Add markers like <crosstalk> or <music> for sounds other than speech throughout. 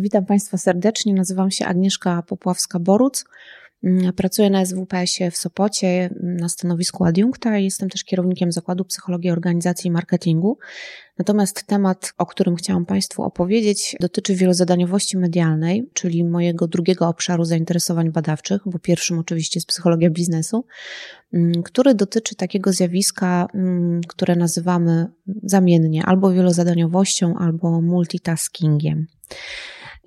Witam Państwa serdecznie. Nazywam się Agnieszka Popławska-Boruc. Mm, pracuję na SWPS-ie w Sopocie na stanowisku adiunkta i jestem też kierownikiem Zakładu Psychologii Organizacji i Marketingu. Natomiast temat, o którym chciałam Państwu opowiedzieć, dotyczy wielozadaniowości medialnej, czyli mojego drugiego obszaru zainteresowań badawczych, bo pierwszym oczywiście jest psychologia biznesu, mm, który dotyczy takiego zjawiska, mm, które nazywamy zamiennie albo wielozadaniowością, albo multitaskingiem.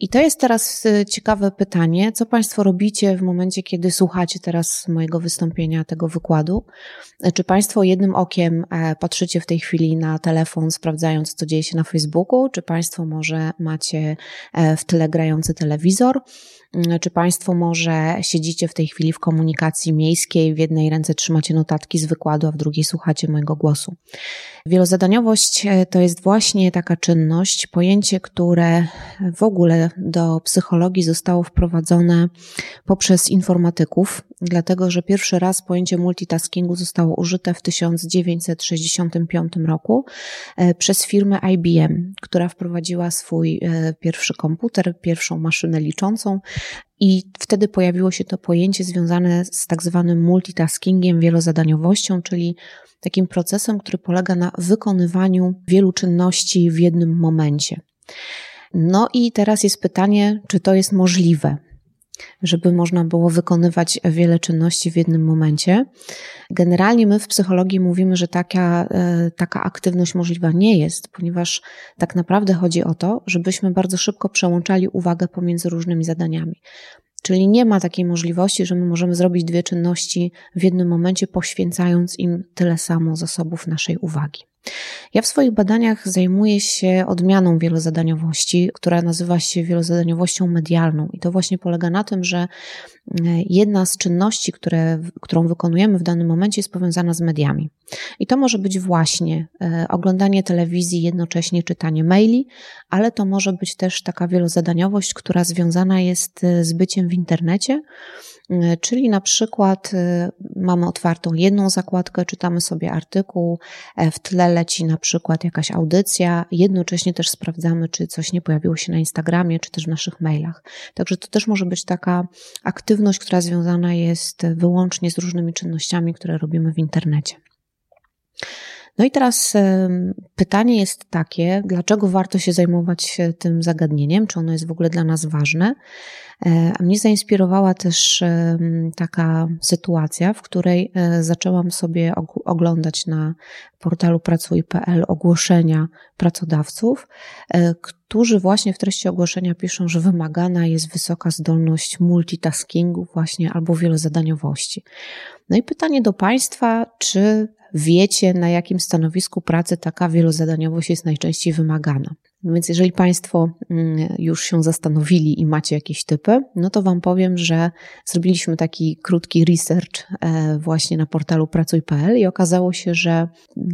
I to jest teraz y, ciekawe pytanie, co Państwo robicie w momencie, kiedy słuchacie teraz mojego wystąpienia, tego wykładu? Czy Państwo jednym okiem e, patrzycie w tej chwili na telefon, sprawdzając, co dzieje się na Facebooku? Czy Państwo może macie e, w tle grający telewizor? Mm, czy Państwo może siedzicie w tej chwili w komunikacji miejskiej, w jednej ręce trzymacie notatki z wykładu, a w drugiej słuchacie mojego głosu? Wielozadaniowość e, to jest właśnie taka czynność, pojęcie, które w ogóle do psychologii zostało wprowadzone poprzez informatyków, dlatego że pierwszy raz pojęcie multitaskingu zostało użyte w 1965 roku e, przez firmę IBM, która wprowadziła swój e, pierwszy komputer, pierwszą maszynę liczącą i wtedy pojawiło się to pojęcie związane z tak zwanym multitaskingiem, wielozadaniowością, czyli takim procesem, który polega na wykonywaniu wielu czynności w jednym momencie. No i teraz jest pytanie, czy to jest możliwe, żeby można było wykonywać wiele czynności w jednym momencie. Generalnie my w psychologii mówimy, że taka, e, taka aktywność możliwa nie jest, ponieważ tak naprawdę chodzi o to, żebyśmy bardzo szybko przełączali uwagę pomiędzy różnymi zadaniami. Czyli nie ma takiej możliwości, że my możemy zrobić dwie czynności w jednym momencie, poświęcając im tyle samo zasobów naszej uwagi. Ja w swoich badaniach zajmuję się odmianą wielozadaniowości, która nazywa się wielozadaniowością medialną. I to właśnie polega na tym, że e, jedna z czynności, które, którą wykonujemy w danym momencie, jest powiązana z mediami. I to może być właśnie e, oglądanie telewizji, jednocześnie czytanie maili, ale to może być też taka wielozadaniowość, która związana jest e, z byciem w internecie czyli na przykład e, mamy otwartą jedną zakładkę, czytamy sobie artykuł, e, w tle leci na przykład jakaś audycja, jednocześnie też sprawdzamy, czy coś nie pojawiło się na Instagramie, czy też w naszych mailach. Także to też może być taka aktywność, która związana jest wyłącznie z różnymi czynnościami, które robimy w internecie. No i teraz pytanie jest takie, dlaczego warto się zajmować tym zagadnieniem, czy ono jest w ogóle dla nas ważne? E, a mnie zainspirowała też taka sytuacja, w której e, zaczęłam sobie oglądać na portalu pracuj.pl ogłoszenia pracodawców, e, którzy właśnie w treści ogłoszenia piszą, że wymagana jest wysoka zdolność multitaskingu właśnie albo wielozadaniowości. No i pytanie do Państwa, czy wiecie, na jakim stanowisku pracy taka wielozadaniowość jest najczęściej wymagana? No więc jeżeli Państwo mm, już się zastanowili i macie jakieś typy, no to Wam powiem, że zrobiliśmy taki krótki research e, właśnie na portalu pracuj.pl i okazało się, że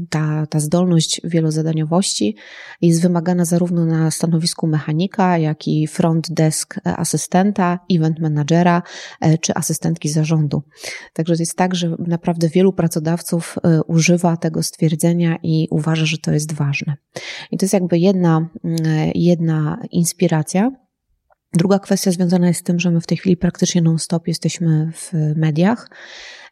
ta, ta zdolność wielozadaniowości jest wymagana zarówno na stanowisku mechanika, jak i front desk asystenta, event managera e, czy asystentki zarządu. Także to jest tak, że naprawdę wielu pracodawców e, używa tego stwierdzenia i uważa, że to jest ważne. I to jest jakby jedna E, jedna inspiracja. Druga kwestia związana jest z tym, że my w tej chwili praktycznie non-stop jesteśmy w mediach,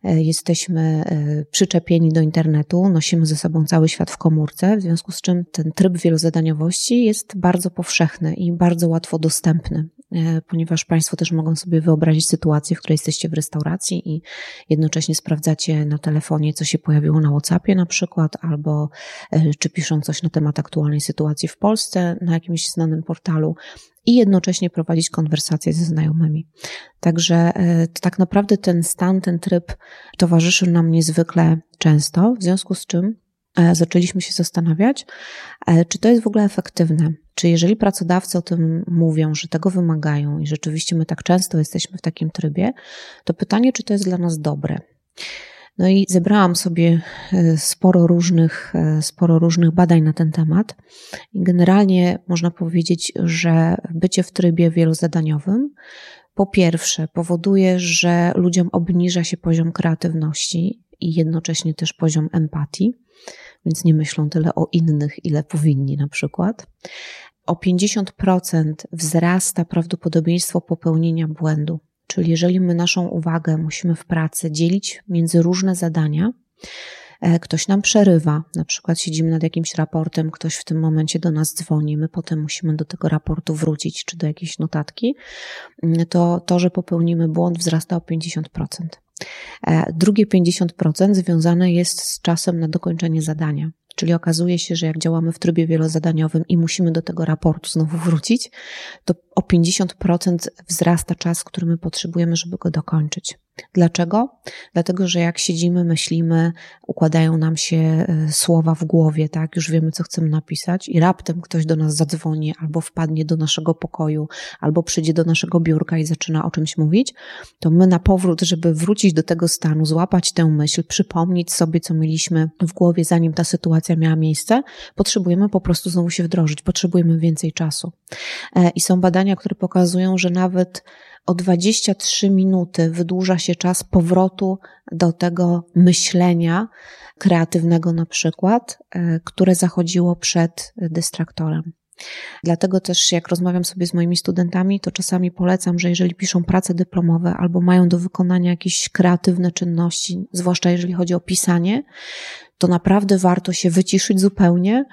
e, jesteśmy e, przyczepieni do internetu, nosimy ze sobą cały świat w komórce, w związku z czym ten tryb wielozadaniowości jest bardzo powszechny i bardzo łatwo dostępny. E, ponieważ Państwo też mogą sobie wyobrazić sytuację, w której jesteście w restauracji i jednocześnie sprawdzacie na telefonie, co się pojawiło na WhatsAppie na przykład, albo e, czy piszą coś na temat aktualnej sytuacji w Polsce na jakimś znanym portalu i jednocześnie prowadzić konwersacje ze znajomymi. Także e, tak naprawdę ten stan, ten tryb towarzyszy nam niezwykle często, w związku z czym zaczęliśmy się zastanawiać, czy to jest w ogóle efektywne. Czy jeżeli pracodawcy o tym mówią, że tego wymagają i rzeczywiście my tak często jesteśmy w takim trybie, to pytanie, czy to jest dla nas dobre. No i zebrałam sobie e, sporo różnych, e, sporo różnych badań na ten temat. Generalnie można powiedzieć, że bycie w trybie wielozadaniowym po pierwsze powoduje, że ludziom obniża się poziom kreatywności i jednocześnie też poziom empatii, więc nie myślą tyle o innych, ile powinni na przykład. o 50% wzrasta prawdopodobieństwo popełnienia błędu. Czyli jeżeli my naszą uwagę musimy w pracy dzielić między różne zadania, e, ktoś nam przerywa, na przykład siedzimy nad jakimś raportem, ktoś w tym momencie do nas dzwoni, my potem musimy do tego raportu wrócić czy do jakiejś notatki, to to, że popełnimy błąd wzrasta o 50%. E, drugie 50% związane jest z czasem na dokończenie zadania. Czyli okazuje się, że jak działamy w trybie wielozadaniowym i musimy do tego raportu znowu wrócić, to o 50% wzrasta czas, który my potrzebujemy, żeby go dokończyć. Dlaczego? Dlatego, że jak siedzimy, myślimy, układają nam się e, słowa w głowie, tak, już wiemy, co chcemy napisać, i raptem ktoś do nas zadzwoni, albo wpadnie do naszego pokoju, albo przyjdzie do naszego biurka i zaczyna o czymś mówić, to my na powrót, żeby wrócić do tego stanu, złapać tę myśl, przypomnieć sobie, co mieliśmy w głowie, zanim ta sytuacja miała miejsce, potrzebujemy po prostu znowu się wdrożyć, potrzebujemy więcej czasu. E, I są badania, które pokazują, że nawet o 23 minuty wydłuża się czas powrotu do tego myślenia kreatywnego, na przykład, e, które zachodziło przed dystraktorem. Dlatego też, jak rozmawiam sobie z moimi studentami, to czasami polecam, że jeżeli piszą prace dyplomowe albo mają do wykonania jakieś kreatywne czynności, zwłaszcza jeżeli chodzi o pisanie, to naprawdę warto się wyciszyć zupełnie,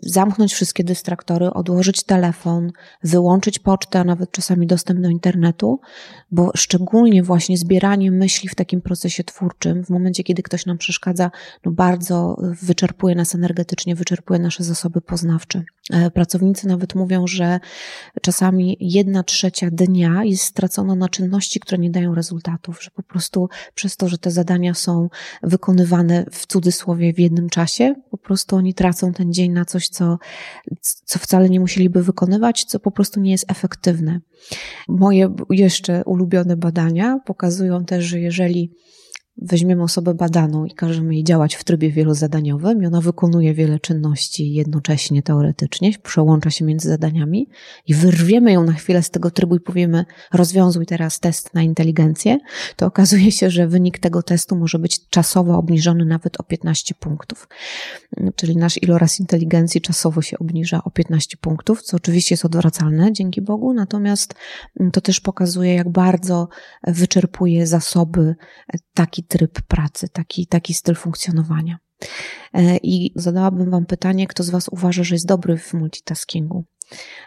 zamknąć wszystkie dystraktory, odłożyć telefon, wyłączyć pocztę, a nawet czasami dostęp do internetu, bo szczególnie właśnie zbieranie myśli w takim procesie twórczym, w momencie, kiedy ktoś nam przeszkadza, no bardzo wyczerpuje nas energetycznie, wyczerpuje nasze zasoby poznawcze. E, pracownicy nawet mówią, że czasami jedna trzecia dnia jest stracona na czynności, które nie dają rezultatów, że po prostu przez to, że te zadania są wykonywane w cudzysłowie w jednym czasie, po prostu oni tracą ten dzień na coś, co, co wcale nie musieliby wykonywać, co po prostu nie jest efektywne. Moje jeszcze ulubione badania pokazują też, że jeżeli weźmiemy osobę badaną i każemy jej działać w trybie wielozadaniowym i ona wykonuje wiele czynności jednocześnie, teoretycznie, przełącza się między zadaniami i wyrwiemy ją na chwilę z tego trybu i powiemy rozwiązuj teraz test na inteligencję, to okazuje się, że wynik tego testu może być czasowo obniżony nawet o 15 punktów. Czyli nasz iloraz inteligencji czasowo się obniża o 15 punktów, co oczywiście jest odwracalne, dzięki Bogu, natomiast to też pokazuje, jak bardzo wyczerpuje zasoby taki tryb pracy, taki, taki styl funkcjonowania. E, I zadałabym Wam pytanie, kto z Was uważa, że jest dobry w multitaskingu?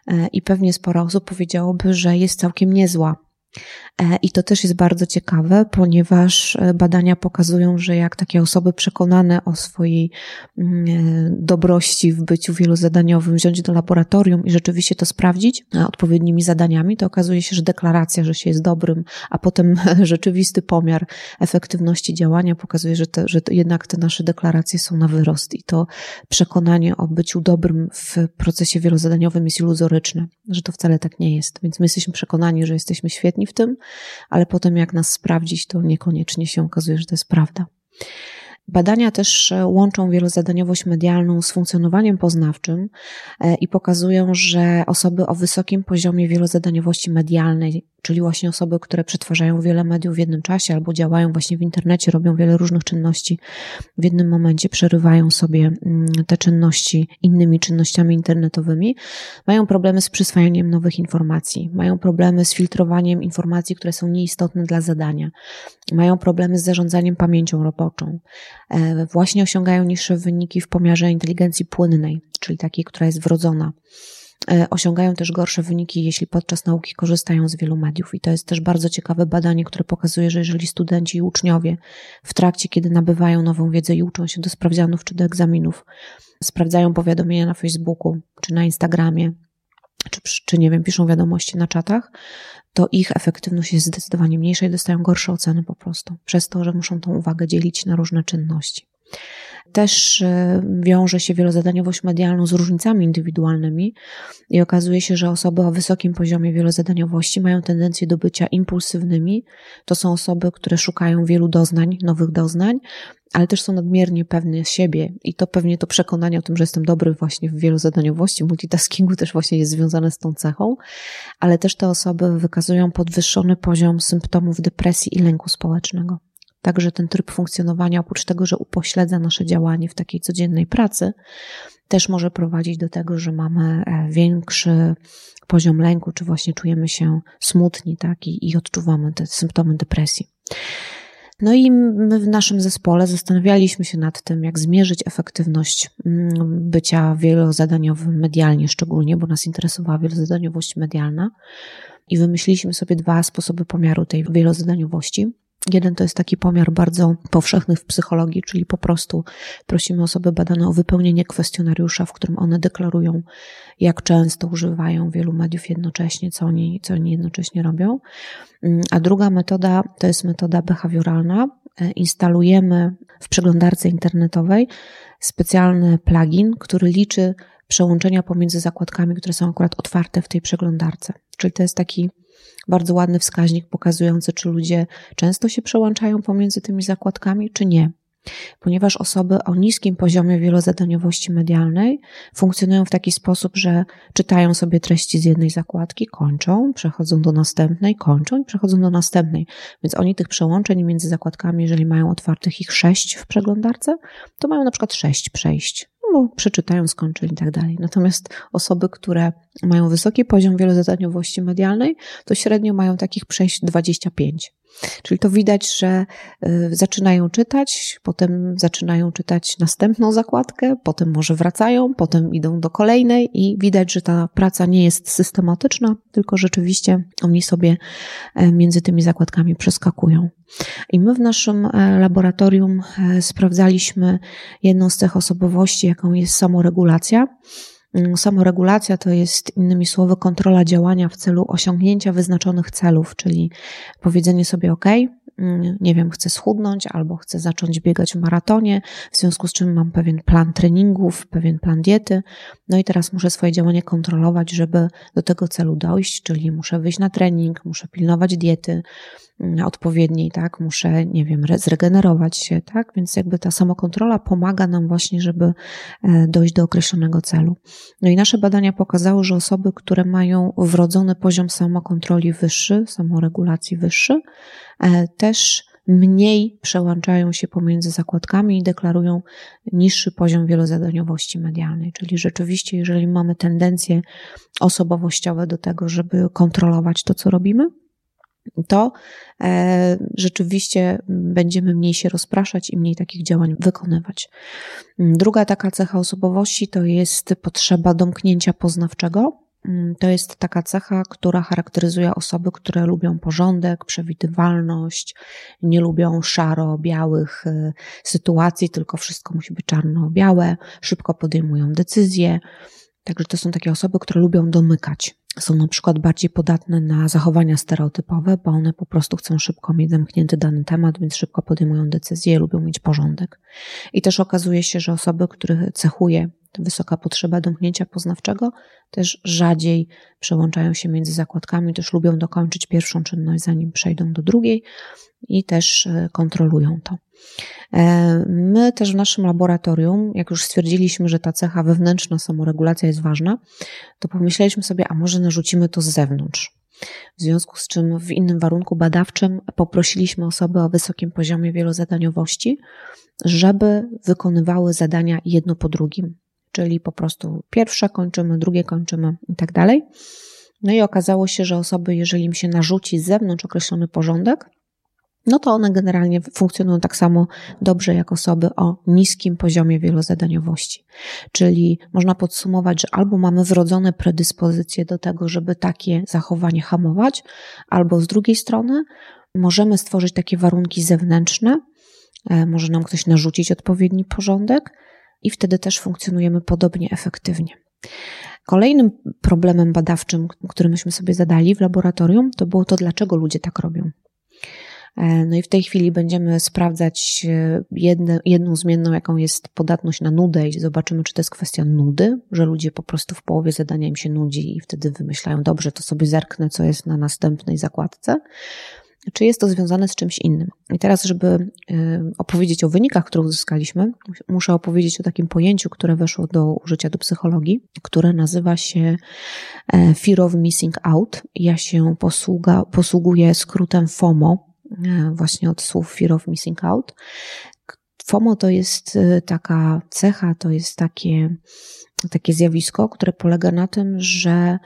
E, I pewnie sporo osób powiedziałoby, że jest całkiem niezła I to też jest bardzo ciekawe, ponieważ e, badania pokazują, że jak takie osoby przekonane o swojej mm, e, dobrości w byciu wielozadaniowym wziąć do laboratorium i rzeczywiście to sprawdzić odpowiednimi zadaniami, to okazuje się, że deklaracja, że się jest dobrym, a potem <laughs> rzeczywisty pomiar efektywności działania pokazuje, że, te, że jednak te nasze deklaracje są na wyrost i to przekonanie o byciu dobrym w procesie wielozadaniowym jest iluzoryczne, że to wcale tak nie jest. Więc my jesteśmy przekonani, że jesteśmy świetni w tym, ale potem jak nas sprawdzić, to niekoniecznie się okazuje, że to jest prawda. Badania też e, łączą wielozadaniowość medialną z funkcjonowaniem poznawczym e, i pokazują, że osoby o wysokim poziomie wielozadaniowości medialnej czyli właśnie osoby, które przetwarzają wiele mediów w jednym czasie albo działają właśnie w internecie, robią wiele różnych czynności w jednym momencie, przerywają sobie mm, te czynności innymi czynnościami internetowymi, mają problemy z przyswajaniem nowych informacji, mają problemy z filtrowaniem informacji, które są nieistotne dla zadania, mają problemy z zarządzaniem pamięcią roboczą, właśnie osiągają niższe wyniki w pomiarze inteligencji płynnej, czyli takiej, która jest wrodzona. E, osiągają też gorsze wyniki, jeśli podczas nauki korzystają z wielu mediów. I to jest też bardzo ciekawe badanie, które pokazuje, że jeżeli studenci i uczniowie w trakcie, kiedy nabywają nową wiedzę i uczą się do sprawdzianów czy do egzaminów, sprawdzają powiadomienia na Facebooku czy na Instagramie, czy, czy nie wiem, piszą wiadomości na czatach, to ich efektywność jest zdecydowanie mniejsza i dostają gorsze oceny po prostu, przez to, że muszą tą uwagę dzielić na różne czynności. Też e, wiąże się wielozadaniowość medialną z różnicami indywidualnymi i okazuje się, że osoby o wysokim poziomie wielozadaniowości mają tendencję do bycia impulsywnymi. To są osoby, które szukają wielu doznań, nowych doznań, ale też są nadmiernie pewne siebie i to pewnie to przekonanie o tym, że jestem dobry właśnie w wielozadaniowości, multitaskingu też właśnie jest związane z tą cechą, ale też te osoby wykazują podwyższony poziom symptomów depresji i lęku społecznego Także ten tryb funkcjonowania, oprócz tego, że upośledza nasze działanie w takiej codziennej pracy, też może prowadzić do tego, że mamy e, większy poziom lęku, czy właśnie czujemy się smutni, tak, i, i odczuwamy te symptomy depresji. No i my w naszym zespole zastanawialiśmy się nad tym, jak zmierzyć efektywność mm, bycia wielozadaniowym medialnie, szczególnie, bo nas interesowała wielozadaniowość medialna. I wymyśliliśmy sobie dwa sposoby pomiaru tej wielozadaniowości. Jeden to jest taki pomiar bardzo powszechny w psychologii, czyli po prostu prosimy osoby badane o wypełnienie kwestionariusza, w którym one deklarują, jak często używają wielu mediów jednocześnie, co oni, co oni jednocześnie robią. Mm, a druga metoda to jest metoda behawioralna. E, instalujemy w przeglądarce internetowej specjalny plugin, który liczy przełączenia pomiędzy zakładkami, które są akurat otwarte w tej przeglądarce. Czyli to jest taki bardzo ładny wskaźnik pokazujący, czy ludzie często się przełączają pomiędzy tymi zakładkami, czy nie. Ponieważ osoby o niskim poziomie wielozadaniowości medialnej funkcjonują w taki sposób, że czytają sobie treści z jednej zakładki, kończą, przechodzą do następnej, kończą i przechodzą do następnej. Więc oni tych przełączeń między zakładkami, jeżeli mają otwartych ich sześć w przeglądarce, to mają na przykład sześć przejść bo przeczytają, skończyli i tak dalej. Natomiast osoby, które mają wysoki poziom wielozadaniowości medialnej, to średnio mają takich przejść 25. Czyli to widać, że y, zaczynają czytać, potem zaczynają czytać następną zakładkę, potem może wracają, potem idą do kolejnej i widać, że ta praca nie jest systematyczna, tylko rzeczywiście oni sobie e, między tymi zakładkami przeskakują. I my w naszym e, laboratorium e, sprawdzaliśmy jedną z tych osobowości, jaką jest samoregulacja. Mm, samoregulacja to jest, innymi słowy, kontrola działania w celu osiągnięcia wyznaczonych celów, czyli powiedzenie sobie, OK, mm, nie wiem, chcę schudnąć albo chcę zacząć biegać w maratonie, w związku z czym mam pewien plan treningów, pewien plan diety, no i teraz muszę swoje działanie kontrolować, żeby do tego celu dojść, czyli muszę wyjść na trening, muszę pilnować diety, Mm, odpowiedniej, tak? Muszę, nie wiem, zregenerować się, tak? Więc jakby ta samokontrola pomaga nam właśnie, żeby e, dojść do określonego celu. No i nasze badania pokazały, że osoby, które mają wrodzony poziom samokontroli wyższy, samoregulacji wyższy, e, też mniej przełączają się pomiędzy zakładkami i deklarują niższy poziom wielozadaniowości medialnej. Czyli rzeczywiście, jeżeli mamy tendencje osobowościowe do tego, żeby kontrolować to, co robimy, to e, rzeczywiście będziemy mniej się rozpraszać i mniej takich działań wykonywać. Druga taka cecha osobowości to jest potrzeba domknięcia poznawczego. To jest taka cecha, która charakteryzuje osoby, które lubią porządek, przewidywalność, nie lubią szaro-białych e, sytuacji, tylko wszystko musi być czarno-białe, szybko podejmują decyzje. Także to są takie osoby, które lubią domykać są na przykład bardziej podatne na zachowania stereotypowe, bo one po prostu chcą szybko mieć zamknięty dany temat, więc szybko podejmują decyzje, lubią mieć porządek. I też okazuje się, że osoby, których cechuje wysoka potrzeba domknięcia poznawczego, też rzadziej przełączają się między zakładkami, też lubią dokończyć pierwszą czynność, zanim przejdą do drugiej i też e, kontrolują to. E, my też w naszym laboratorium, jak już stwierdziliśmy, że ta cecha wewnętrzna samoregulacja jest ważna, to pomyśleliśmy sobie, a może narzucimy to z zewnątrz. W związku z czym w innym warunku badawczym poprosiliśmy osoby o wysokim poziomie wielozadaniowości, żeby wykonywały zadania jedno po drugim. Czyli po prostu pierwsze kończymy, drugie kończymy i tak dalej. No i okazało się, że osoby, jeżeli im się narzuci z zewnątrz określony porządek, no to one generalnie funkcjonują tak samo dobrze jak osoby o niskim poziomie wielozadaniowości. Czyli można podsumować, że albo mamy wrodzone predyspozycje do tego, żeby takie zachowanie hamować, albo z drugiej strony możemy stworzyć takie warunki zewnętrzne, e, może nam ktoś narzucić odpowiedni porządek i wtedy też funkcjonujemy podobnie efektywnie. Kolejnym problemem badawczym, który myśmy sobie zadali w laboratorium, to było to, dlaczego ludzie tak robią. E, no i w tej chwili będziemy sprawdzać e, jedne, jedną zmienną, jaką jest podatność na nudę i zobaczymy, czy to jest kwestia nudy, że ludzie po prostu w połowie zadania im się nudzi i wtedy wymyślają, dobrze, to sobie zerknę, co jest na następnej zakładce. Czy jest to związane z czymś innym? I teraz, żeby e, opowiedzieć o wynikach, które uzyskaliśmy, muszę opowiedzieć o takim pojęciu, które weszło do użycia do psychologii, które nazywa się Fear of Missing Out. Ja się posługa, posługuję skrótem FOMO, właśnie od słów fear of missing out. FOMO to jest taka cecha, to jest takie, takie zjawisko, które polega na tym, że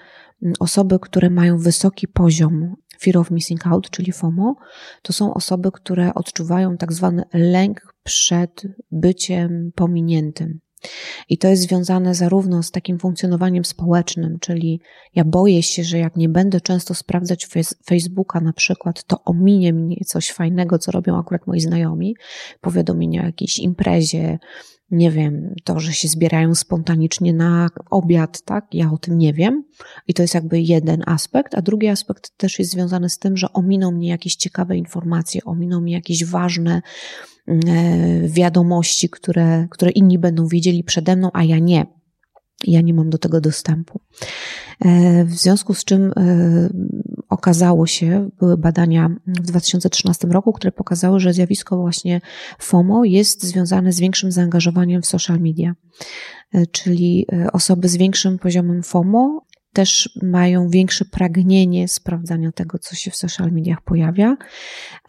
osoby, które mają wysoki poziom fear of missing out, czyli FOMO, to są osoby, które odczuwają tak zwany lęk przed byciem pominiętym. I to jest związane zarówno z takim funkcjonowaniem społecznym, czyli ja boję się, że jak nie będę często sprawdzać Facebooka na przykład, to ominie mnie coś fajnego, co robią akurat moi znajomi, powiadomienia o jakiejś imprezie, nie wiem, to, że się zbierają spontanicznie na obiad, tak? Ja o tym nie wiem. I to jest jakby jeden aspekt, a drugi aspekt też jest związany z tym, że ominą mnie jakieś ciekawe informacje, ominą mnie jakieś ważne mm, e, wiadomości, które, które inni będą wiedzieli przede mną, a ja nie. Ja nie mam do tego dostępu. E, w związku z czym e, okazało się, były badania w 2013 roku, które pokazały, że zjawisko właśnie FOMO jest związane z większym zaangażowaniem w social media. E, czyli osoby z większym poziomem FOMO też mają większe pragnienie sprawdzania tego, co się w social mediach pojawia,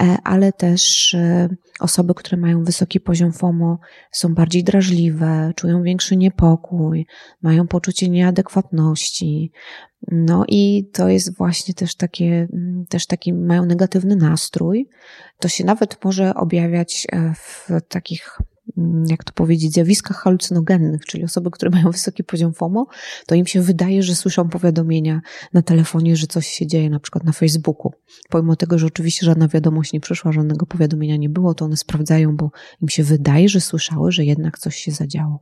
e, ale też e, osoby, które mają wysoki poziom FOMO, są bardziej drażliwe, czują większy niepokój, mają poczucie nieadekwatności. No i to jest właśnie też takie, mm, też taki, mają negatywny nastrój. To się nawet może objawiać e, w takich jak to powiedzieć, zjawiskach halucynogennych, czyli osoby, które mają wysoki poziom FOMO, to im się wydaje, że słyszą powiadomienia na telefonie, że coś się dzieje na przykład na Facebooku. Pomimo tego, że oczywiście żadna wiadomość nie przyszła, żadnego powiadomienia nie było, to one sprawdzają, bo im się wydaje, że słyszały, że jednak coś się zadziało.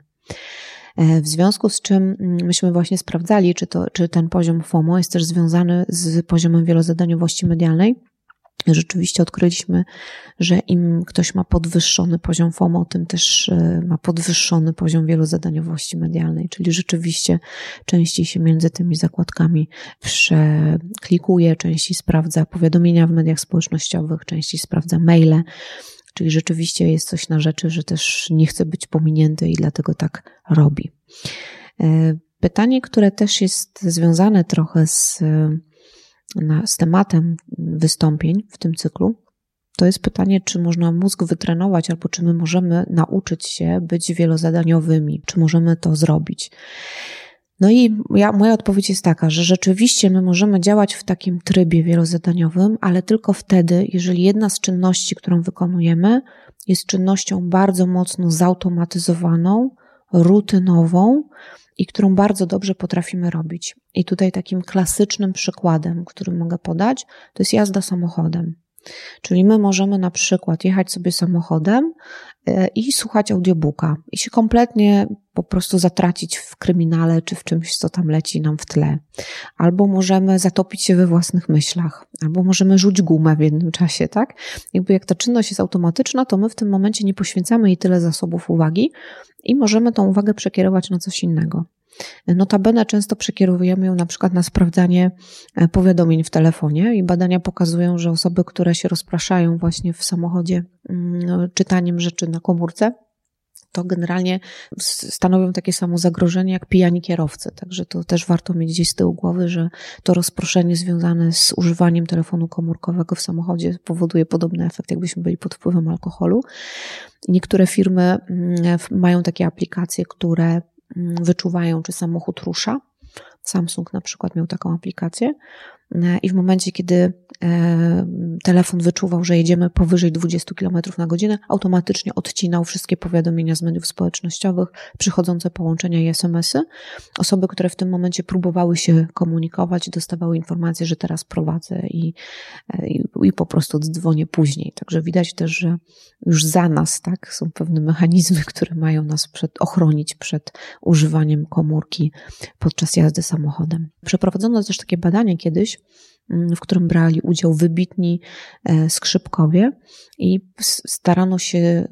E, w związku z czym mm, myśmy właśnie sprawdzali, czy, to, czy ten poziom FOMO jest też związany z poziomem wielozadaniowości medialnej rzeczywiście odkryliśmy, że im ktoś ma podwyższony poziom FOMO, tym też e, ma podwyższony poziom wielozadaniowości medialnej, czyli rzeczywiście częściej się między tymi zakładkami przeklikuje, częściej sprawdza powiadomienia w mediach społecznościowych, częściej sprawdza maile, czyli rzeczywiście jest coś na rzeczy, że też nie chce być pominięty i dlatego tak robi. E, pytanie, które też jest związane trochę z na, z tematem wystąpień w tym cyklu, to jest pytanie, czy można mózg wytrenować, albo czy my możemy nauczyć się być wielozadaniowymi, czy możemy to zrobić. No i ja, moja odpowiedź jest taka, że rzeczywiście my możemy działać w takim trybie wielozadaniowym, ale tylko wtedy, jeżeli jedna z czynności, którą wykonujemy, jest czynnością bardzo mocno zautomatyzowaną, rutynową, i którą bardzo dobrze potrafimy robić. I tutaj takim klasycznym przykładem, który mogę podać, to jest jazda samochodem. Czyli my możemy na przykład jechać sobie samochodem i słuchać audiobooka i się kompletnie po prostu zatracić w kryminale czy w czymś, co tam leci nam w tle. Albo możemy zatopić się we własnych myślach, albo możemy rzuć gumę w jednym czasie, tak? Jakby jak ta czynność jest automatyczna, to my w tym momencie nie poświęcamy jej tyle zasobów uwagi i możemy tą uwagę przekierować na coś innego. Notabene często przekierowujemy ją na przykład na sprawdzanie e, powiadomień w telefonie i badania pokazują, że osoby, które się rozpraszają właśnie w samochodzie mm, czytaniem rzeczy na komórce, to generalnie stanowią takie samo zagrożenie jak pijani kierowcy. Także to też warto mieć gdzieś z tyłu głowy, że to rozproszenie związane z używaniem telefonu komórkowego w samochodzie powoduje podobny efekt, jakbyśmy byli pod wpływem alkoholu. Niektóre firmy mm, mają takie aplikacje, które wyczuwają, czy samochód rusza. Samsung na przykład miał taką aplikację i w momencie, kiedy e, telefon wyczuwał, że jedziemy powyżej 20 km na godzinę, automatycznie odcinał wszystkie powiadomienia z mediów społecznościowych, przychodzące połączenia i SMS-y. Osoby, które w tym momencie próbowały się komunikować, dostawały informację, że teraz prowadzę i, e, i, i po prostu dzwonię później. Także widać też, że już za nas, tak, są pewne mechanizmy, które mają nas przed, ochronić przed używaniem komórki podczas jazdy samochodem. Przeprowadzono też takie badanie kiedyś, w którym brali udział wybitni e, skrzypkowie i starano się, e,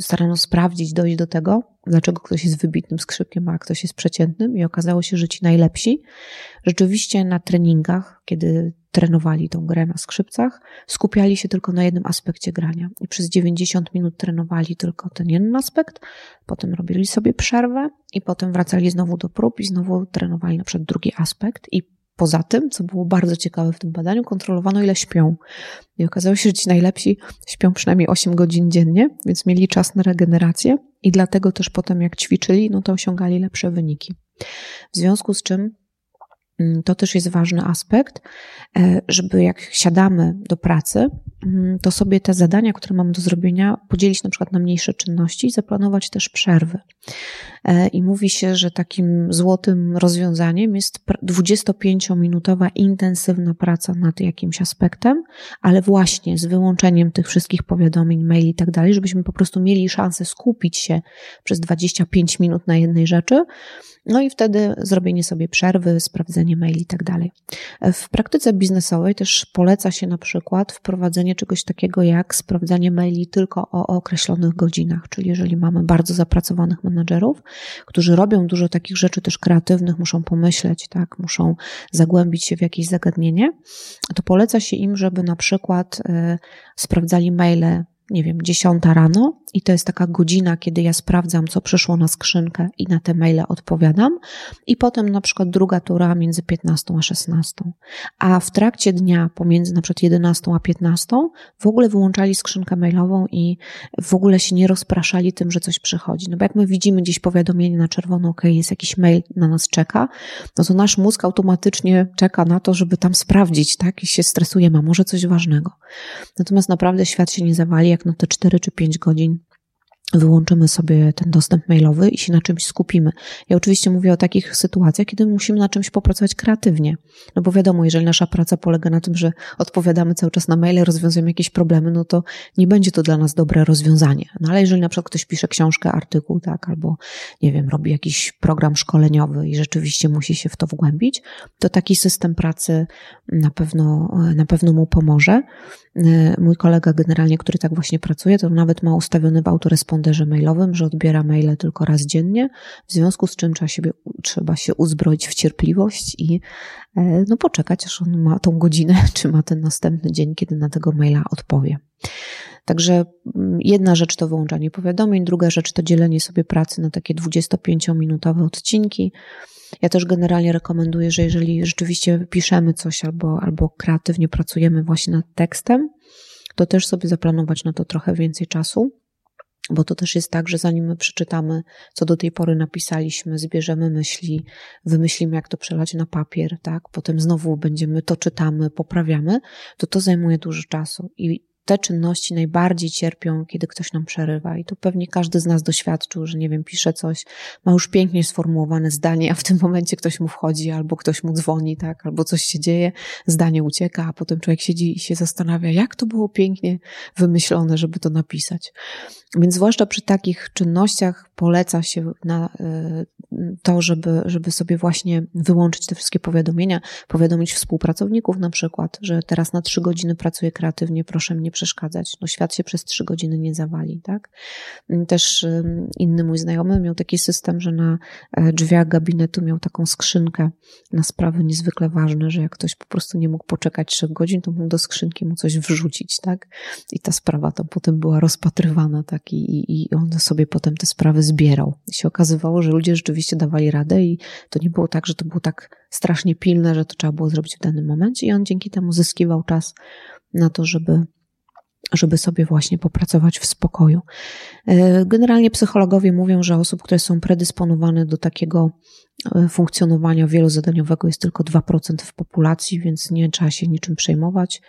starano sprawdzić, dojść do tego, dlaczego ktoś jest wybitnym skrzypkiem, a ktoś jest przeciętnym i okazało się, że ci najlepsi rzeczywiście na treningach, kiedy trenowali tą grę na skrzypcach, skupiali się tylko na jednym aspekcie grania i przez 90 minut trenowali tylko ten jeden aspekt, potem robili sobie przerwę i potem wracali znowu do prób i znowu trenowali na przykład drugi aspekt i Poza tym, co było bardzo ciekawe w tym badaniu, kontrolowano ile śpią. I okazało się, że ci najlepsi śpią przynajmniej 8 godzin dziennie, więc mieli czas na regenerację i dlatego też potem jak ćwiczyli, no to osiągali lepsze wyniki. W związku z czym to też jest ważny aspekt, e, żeby jak siadamy do pracy, mm, to sobie te zadania, które mamy do zrobienia, podzielić na przykład na mniejsze czynności i zaplanować też przerwy. E, I mówi się, że takim złotym rozwiązaniem jest 25-minutowa intensywna praca nad jakimś aspektem, ale właśnie z wyłączeniem tych wszystkich powiadomień, maili i tak dalej, żebyśmy po prostu mieli szansę skupić się przez 25 minut na jednej rzeczy, no i wtedy zrobienie sobie przerwy, sprawdzenie maili i tak dalej. W praktyce biznesowej też poleca się na przykład wprowadzenie czegoś takiego jak sprawdzanie maili tylko o określonych godzinach, czyli jeżeli mamy bardzo zapracowanych menadżerów, którzy robią dużo takich rzeczy też kreatywnych, muszą pomyśleć, tak, muszą zagłębić się w jakieś zagadnienie, to poleca się im, żeby na przykład y, sprawdzali maile nie wiem, dziesiąta rano i to jest taka godzina, kiedy ja sprawdzam, co przyszło na skrzynkę i na te maile odpowiadam i potem na przykład druga tura między 15 a 16. A w trakcie dnia pomiędzy na przykład 11 a 15 w ogóle wyłączali skrzynkę mailową i w ogóle się nie rozpraszali tym, że coś przychodzi. No bo jak my widzimy gdzieś powiadomienie na czerwono, ok, jest jakiś mail na nas czeka, no to nasz mózg automatycznie czeka na to, żeby tam sprawdzić, tak? I się stresuje, ma może coś ważnego. Natomiast naprawdę świat się nie zawali, jak na te 4 czy 5 godzin wyłączymy sobie ten dostęp mailowy i się na czymś skupimy. Ja oczywiście mówię o takich sytuacjach, kiedy musimy na czymś popracować kreatywnie. No bo wiadomo, jeżeli nasza praca polega na tym, że odpowiadamy cały czas na maile, rozwiązujemy jakieś problemy, no to nie będzie to dla nas dobre rozwiązanie. No ale jeżeli na przykład ktoś pisze książkę, artykuł, tak, albo nie wiem, robi jakiś program szkoleniowy i rzeczywiście musi się w to wgłębić, to taki system pracy na pewno, na pewno mu pomoże. Mój kolega generalnie, który tak właśnie pracuje, to nawet ma ustawiony w autoresponderze mailowym, że odbiera maile tylko raz dziennie, w związku z czym trzeba, siebie, trzeba się uzbroić w cierpliwość i e, no, poczekać, aż on ma tą godzinę, <laughs> czy ma ten następny dzień, kiedy na tego maila odpowie. Także mm, jedna rzecz to wyłączanie powiadomień, druga rzecz to dzielenie sobie pracy na takie 25-minutowe odcinki. Ja też generalnie rekomenduję, że jeżeli rzeczywiście piszemy coś albo, albo kreatywnie pracujemy właśnie nad tekstem, to też sobie zaplanować na to trochę więcej czasu, bo to też jest tak, że zanim my przeczytamy, co do tej pory napisaliśmy, zbierzemy myśli, wymyślimy, jak to przelać na papier, tak? Potem znowu będziemy to czytamy, poprawiamy, to to zajmuje dużo czasu. I te czynności najbardziej cierpią, kiedy ktoś nam przerywa. I to pewnie każdy z nas doświadczył, że nie wiem, pisze coś, ma już pięknie sformułowane zdanie, a w tym momencie ktoś mu wchodzi, albo ktoś mu dzwoni, tak, albo coś się dzieje, zdanie ucieka, a potem człowiek siedzi i się zastanawia, jak to było pięknie wymyślone, żeby to napisać. Więc zwłaszcza przy takich czynnościach poleca się na e, to, żeby, żeby sobie właśnie wyłączyć te wszystkie powiadomienia, powiadomić współpracowników na przykład, że teraz na trzy godziny pracuję kreatywnie, proszę mnie przeszkadzać. No świat się przez trzy godziny nie zawali, tak? Też inny mój znajomy miał taki system, że na e, drzwiach gabinetu miał taką skrzynkę na sprawy niezwykle ważne, że jak ktoś po prostu nie mógł poczekać trzech godzin, to mógł do skrzynki mu coś wrzucić, tak? I ta sprawa tam potem była rozpatrywana, tak? I, i on sobie potem te sprawy zbierał. I się okazywało, że ludzie rzeczywiście dawali radę i to nie było tak, że to było tak strasznie pilne, że to trzeba było zrobić w danym momencie i on dzięki temu zyskiwał czas na to, żeby żeby sobie właśnie popracować w spokoju. E, generalnie psychologowie mówią, że osób, które są predysponowane do takiego e, funkcjonowania wielozadaniowego jest tylko 2% w populacji, więc nie trzeba się niczym przejmować.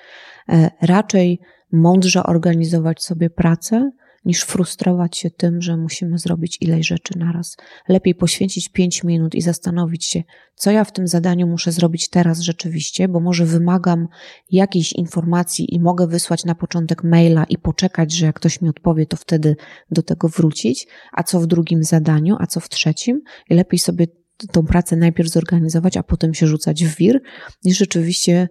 E, raczej mądrze organizować sobie pracę, niż frustrować się tym, że musimy zrobić ileś rzeczy naraz. Lepiej poświęcić 5 minut i zastanowić się, co ja w tym zadaniu muszę zrobić teraz rzeczywiście, bo może wymagam jakiejś informacji i mogę wysłać na początek maila i poczekać, że jak ktoś mi odpowie, to wtedy do tego wrócić, a co w drugim zadaniu, a co w trzecim. I lepiej sobie tą pracę najpierw zorganizować, a potem się rzucać w wir, niż rzeczywiście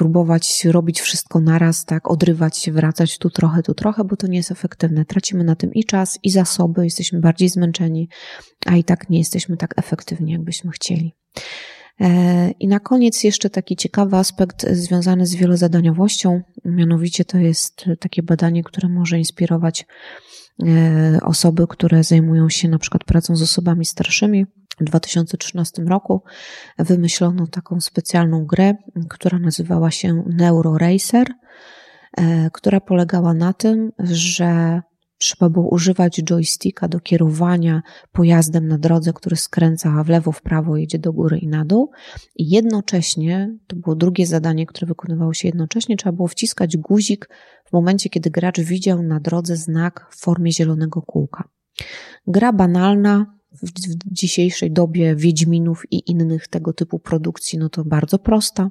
próbować robić wszystko naraz, tak, odrywać się, wracać tu trochę, tu trochę, bo to nie jest efektywne. Tracimy na tym i czas, i zasoby, jesteśmy bardziej zmęczeni, a i tak nie jesteśmy tak efektywni, jakbyśmy chcieli. E, I na koniec jeszcze taki ciekawy aspekt związany z wielozadaniowością, mianowicie to jest takie badanie, które może inspirować e, osoby, które zajmują się na przykład pracą z osobami starszymi, W 2013 roku wymyślono taką specjalną grę, która nazywała się Neuro Racer, e, która polegała na tym, że trzeba było używać joysticka do kierowania pojazdem na drodze, który skręca w lewo, w prawo, jedzie do góry i na dół. I jednocześnie, to było drugie zadanie, które wykonywało się jednocześnie, trzeba było wciskać guzik w momencie, kiedy gracz widział na drodze znak w formie zielonego kółka. Gra banalna, w dzisiejszej dobie Wiedźminów i innych tego typu produkcji, no to bardzo prosta.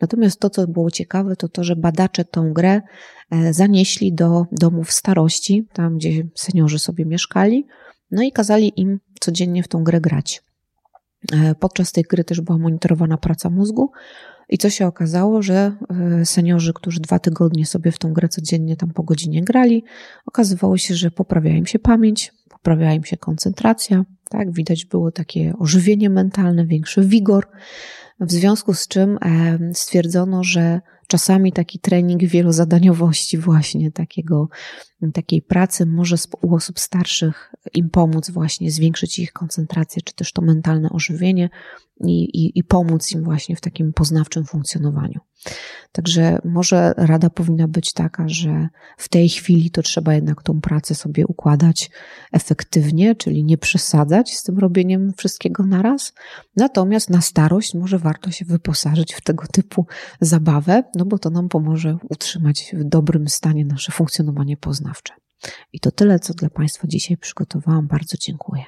Natomiast to, co było ciekawe, to to, że badacze tą grę e, zanieśli do domów starości, tam gdzie seniorzy sobie mieszkali, no i kazali im codziennie w tą grę grać. E, podczas tej gry też była monitorowana praca mózgu, i co się okazało, że e, seniorzy, którzy dwa tygodnie sobie w tą grę codziennie tam po godzinie grali, okazywało się, że poprawia im się pamięć, poprawiała im się koncentracja, tak, widać było takie ożywienie mentalne, większy wigor, w związku z czym e, stwierdzono, że czasami taki trening wielozadaniowości właśnie takiego, takiej pracy może u osób starszych im pomóc właśnie zwiększyć ich koncentrację, czy też to mentalne ożywienie, i, i, i pomóc im właśnie w takim poznawczym funkcjonowaniu. Także może rada powinna być taka, że w tej chwili to trzeba jednak tą pracę sobie układać efektywnie, czyli nie przesadzać z tym robieniem wszystkiego naraz. Natomiast na starość może warto się wyposażyć w tego typu zabawę, no bo to nam pomoże utrzymać w dobrym stanie nasze funkcjonowanie poznawcze. I to tyle, co dla Państwa dzisiaj przygotowałam. Bardzo dziękuję.